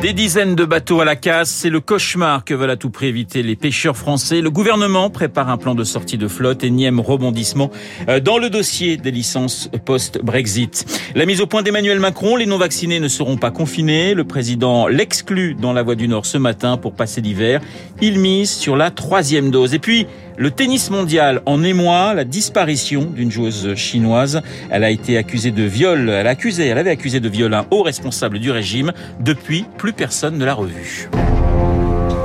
Des dizaines de bateaux à la casse, c'est le cauchemar que veulent à tout prix éviter les pêcheurs français. Le gouvernement prépare un plan de sortie de flotte, énième rebondissement euh, dans le dossier des licences post-Brexit. La mise au point d'Emmanuel Macron, les non-vaccinés ne seront pas confinés. Le président l'exclut dans la Voie du Nord ce matin pour passer l'hiver. Il mise sur la troisième dose. Et puis, le tennis mondial en émoi la disparition d'une joueuse chinoise. Elle a été accusée de viol. Elle a accusé, elle avait accusé de viol un haut responsable du régime. Depuis, personne ne l'a revue.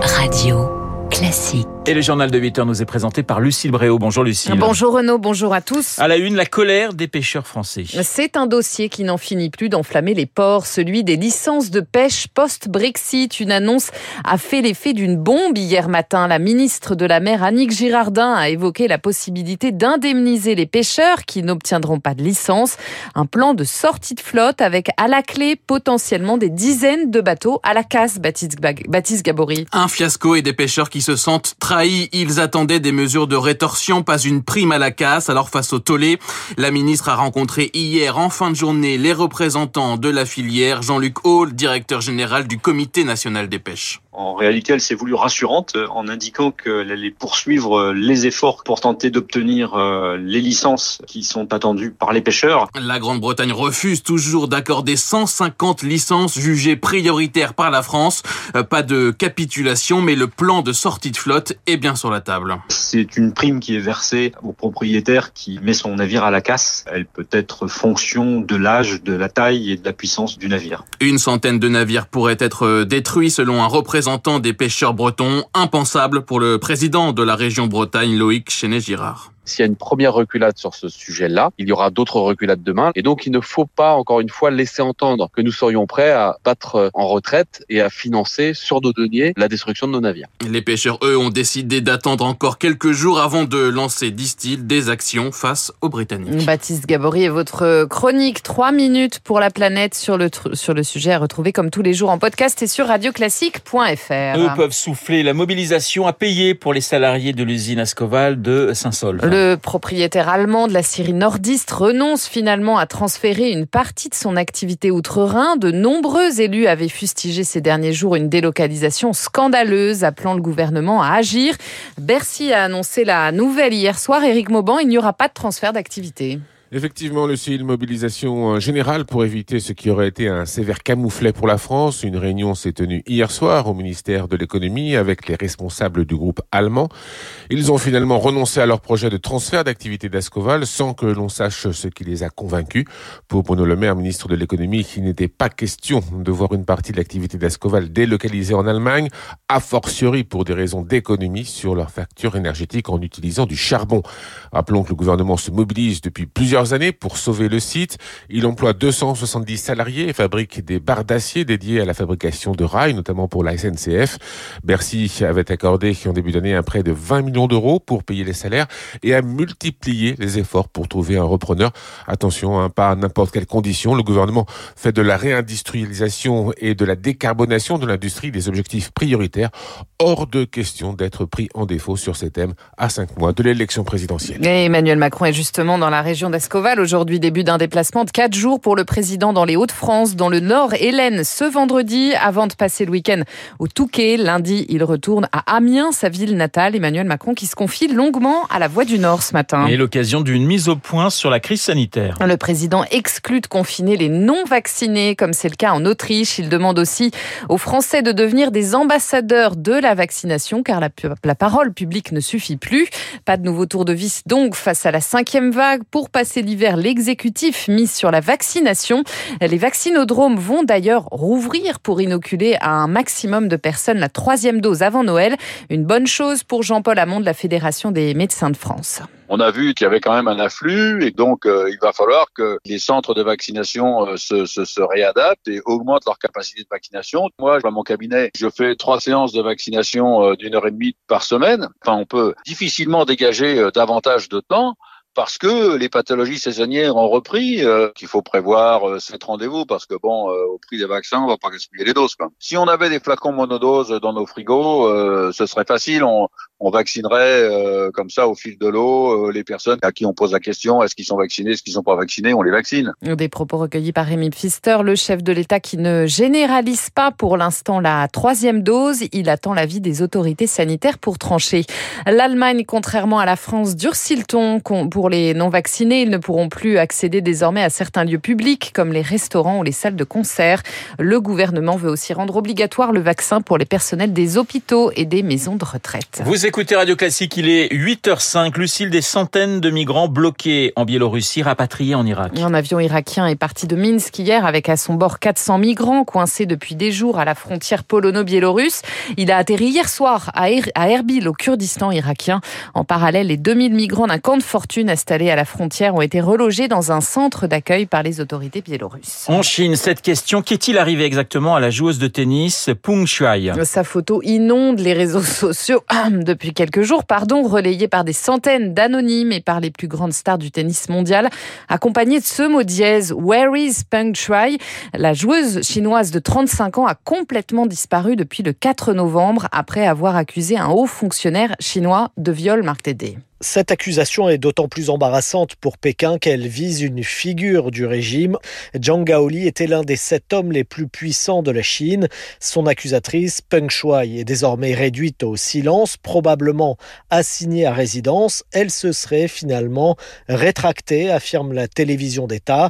Radio classique. Et le journal de 8 heures nous est présenté par Lucille Bréau. Bonjour Lucille. Bonjour Renaud, bonjour à tous. À la une, la colère des pêcheurs français. C'est un dossier qui n'en finit plus d'enflammer les ports, celui des licences de pêche post-Brexit. Une annonce a fait l'effet d'une bombe hier matin. La ministre de la mer, Annick Girardin, a évoqué la possibilité d'indemniser les pêcheurs qui n'obtiendront pas de licence. Un plan de sortie de flotte avec à la clé potentiellement des dizaines de bateaux à la casse, Baptiste, Baptiste Gabory. Un fiasco et des pêcheurs qui se sentent Ils attendaient des mesures de rétorsion, pas une prime à la casse. Alors face au tollé, la ministre a rencontré hier en fin de journée les représentants de la filière, Jean-Luc Hall, directeur général du Comité national des pêches. En réalité, elle s'est voulue rassurante euh, en indiquant qu'elle allait poursuivre euh, les efforts pour tenter d'obtenir euh, les licences qui sont attendues par les pêcheurs. La Grande-Bretagne refuse toujours d'accorder 150 licences jugées prioritaires par la France. Pas de capitulation, mais le plan de sortie de flotte est bien sur la table. C'est une prime qui est versée au propriétaire qui met son navire à la casse. Elle peut être fonction de l'âge, de la taille et de la puissance du navire. Une centaine de navires pourraient être détruits selon un représentant représentant des pêcheurs bretons, impensable pour le président de la région Bretagne, Loïc Chenet-Girard. S'il y a une première reculade sur ce sujet-là, il y aura d'autres reculades demain. Et donc, il ne faut pas, encore une fois, laisser entendre que nous serions prêts à battre en retraite et à financer sur nos deniers la destruction de nos navires. Les pêcheurs, eux, ont décidé d'attendre encore quelques jours avant de lancer, disent-ils, des actions face aux Britanniques. Baptiste Gabory et votre chronique 3 minutes pour la planète sur le, sur le sujet à retrouver comme tous les jours en podcast et sur radioclassique.fr. Eux peuvent souffler la mobilisation à payer pour les salariés de l'usine Ascoval de Saint-Saulve. Le propriétaire allemand de la Syrie nordiste renonce finalement à transférer une partie de son activité outre-Rhin. De nombreux élus avaient fustigé ces derniers jours une délocalisation scandaleuse, appelant le gouvernement à agir. Bercy a annoncé la nouvelle hier soir. Éric Mauban, il n'y aura pas de transfert d'activité. Effectivement, le une mobilisation générale pour éviter ce qui aurait été un sévère camouflet pour la France. Une réunion s'est tenue hier soir au ministère de l'économie avec les responsables du groupe allemand. Ils ont finalement renoncé à leur projet de transfert d'activité d'Ascoval sans que l'on sache ce qui les a convaincus. Pour Bruno Le Maire, ministre de l'économie, il n'était pas question de voir une partie de l'activité d'Ascoval délocalisée en Allemagne, a fortiori pour des raisons d'économie sur leur facture énergétique en utilisant du charbon. Rappelons que le gouvernement se mobilise depuis plusieurs années pour sauver le site. Il emploie 270 salariés et fabrique des barres d'acier dédiées à la fabrication de rails, notamment pour la SNCF. Bercy avait accordé en début d'année un prêt de 20 millions d'euros pour payer les salaires et a multiplié les efforts pour trouver un repreneur. Attention, hein, pas à n'importe quelle condition. Le gouvernement fait de la réindustrialisation et de la décarbonation de l'industrie des objectifs prioritaires. Hors de question d'être pris en défaut sur ces thèmes à cinq mois de l'élection présidentielle. Et Emmanuel Macron est justement dans la région d'Ascq Aujourd'hui, début d'un déplacement de 4 jours pour le président dans les Hauts-de-France, dans le Nord. Hélène, ce vendredi, avant de passer le week-end au Touquet. Lundi, il retourne à Amiens, sa ville natale. Emmanuel Macron qui se confie longuement à la Voix du Nord ce matin. Et l'occasion d'une mise au point sur la crise sanitaire. Le président exclut de confiner les non-vaccinés, comme c'est le cas en Autriche. Il demande aussi aux Français de devenir des ambassadeurs de la vaccination, car la, parole publique ne suffit plus. Pas de nouveau tour de vis donc face à la cinquième vague pour passer l'hiver, l'exécutif mise sur la vaccination. Les vaccinodromes vont d'ailleurs rouvrir pour inoculer à un maximum de personnes la troisième dose avant Noël. Une bonne chose pour Jean-Paul Hamon de la Fédération des médecins de France on a vu qu'il y avait quand même un afflux et donc euh, il va falloir que les centres de vaccination euh, se, se, réadaptent et augmentent leur capacité de vaccination. Moi, dans mon cabinet, je fais trois séances de vaccination euh, d'une heure et demie par semaine. Enfin, on peut difficilement dégager davantage de temps parce que les pathologies saisonnières ont repris, euh, qu'il faut prévoir euh, cette rendez-vous parce que bon, euh, au prix des vaccins, on va pas gaspiller les doses. Quoi. Si on avait des flacons monodoses dans nos frigos, euh, ce serait facile. On, on vaccinerait euh, comme ça au fil de l'eau les personnes à qui on pose la question est-ce qu'ils sont vaccinés, est-ce qu'ils sont pas vaccinés, on les vaccine. Des propos recueillis par Rémi Pfister, le chef de l'État qui ne généralise pas pour l'instant la troisième dose. Il attend l'avis des autorités sanitaires pour trancher. L'Allemagne, contrairement à la France, durcit le ton pour les non-vaccinés. Ils ne pourront plus accéder désormais à certains lieux publics comme les restaurants ou les salles de concert. Le gouvernement veut aussi rendre obligatoire le vaccin pour les personnels des hôpitaux et des maisons de retraite. Vous écoutez Radio Classique, il est 8h05. Lucille, des centaines de migrants bloqués en Biélorussie, rapatriés en Irak. Un avion irakien est parti de Minsk hier avec à son bord 400 migrants coincés depuis des jours à la frontière polono-biélorusse. Il a atterri hier soir à, er à Erbil, au Kurdistan irakien. En parallèle, les 2000 migrants d'un camp de fortune installés à la frontière ont été relogés dans un centre d'accueil par les autorités biélorusses. En Chine, cette question, qu'est-il arrivé exactement à la joueuse de tennis Peng Shuai? Sa photo inonde les réseaux sociaux depuis quelques jours, pardon, relayée par des centaines d'anonymes et par les plus grandes stars du tennis mondial, accompagnée de ce mot dièse Where is Peng Shuai? La joueuse chinoise de 35 ans a complètement disparu depuis le 4 novembre après avoir accusé un haut fonctionnaire chinois de viol, Marc Tédé. Cette accusation est d'autant plus embarrassante pour Pékin qu'elle vise une figure du régime. Zhang Gaoli était l'un des sept hommes les plus puissants de la Chine. Son accusatrice, Peng Shuai, est désormais réduite au silence, probablement assignée à résidence. Elle se serait finalement rétractée, affirme la télévision d'État.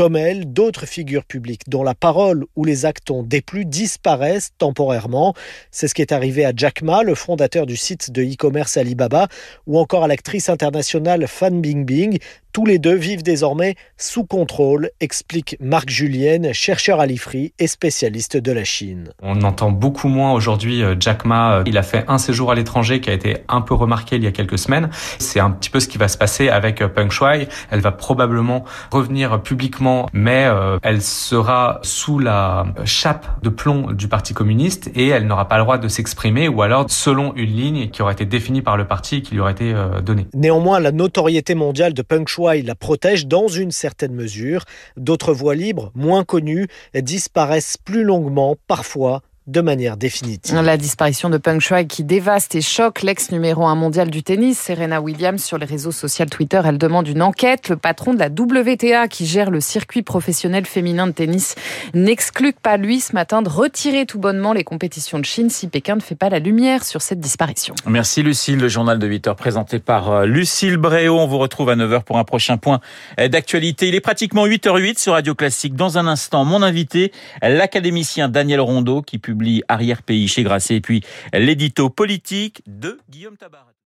Comme elle, d'autres figures publiques dont la parole ou les actes ont déplu disparaissent temporairement. C'est ce qui est arrivé à Jack Ma, le fondateur du site de e-commerce Alibaba, ou encore à l'actrice internationale Fan Bingbing. Tous les deux vivent désormais sous contrôle, explique Marc Julien, chercheur à l'IFRI et spécialiste de la Chine. On entend beaucoup moins aujourd'hui Jack Ma. Il a fait un séjour à l'étranger qui a été un peu remarqué il y a quelques semaines. C'est un petit peu ce qui va se passer avec Peng Shuai. Elle va probablement revenir publiquement, mais elle sera sous la chape de plomb du Parti communiste et elle n'aura pas le droit de s'exprimer ou alors selon une ligne qui aurait été définie par le parti et qui lui aurait été donnée. Néanmoins, la notoriété mondiale de Peng Shuai il la protège dans une certaine mesure. D'autres voies libres, moins connues, disparaissent plus longuement, parfois de manière définitive. La disparition de Peng Shuai qui dévaste et choque l'ex numéro 1 mondial du tennis, Serena Williams, sur les réseaux sociaux Twitter, elle demande une enquête. Le patron de la WTA qui gère le circuit professionnel féminin de tennis n'exclut pas lui ce matin de retirer tout bonnement les compétitions de Chine si Pékin ne fait pas la lumière sur cette disparition. Merci Lucille, le journal de 8 heures présenté par Lucille Bréau. On vous retrouve à 9h pour un prochain point d'actualité. Il est pratiquement 8h08 sur Radio Classique. Dans un instant, mon invité, l'académicien Daniel Rondeau qui publie Arrière-Pays chez Grasset et puis l'édito politique de Guillaume Tabar.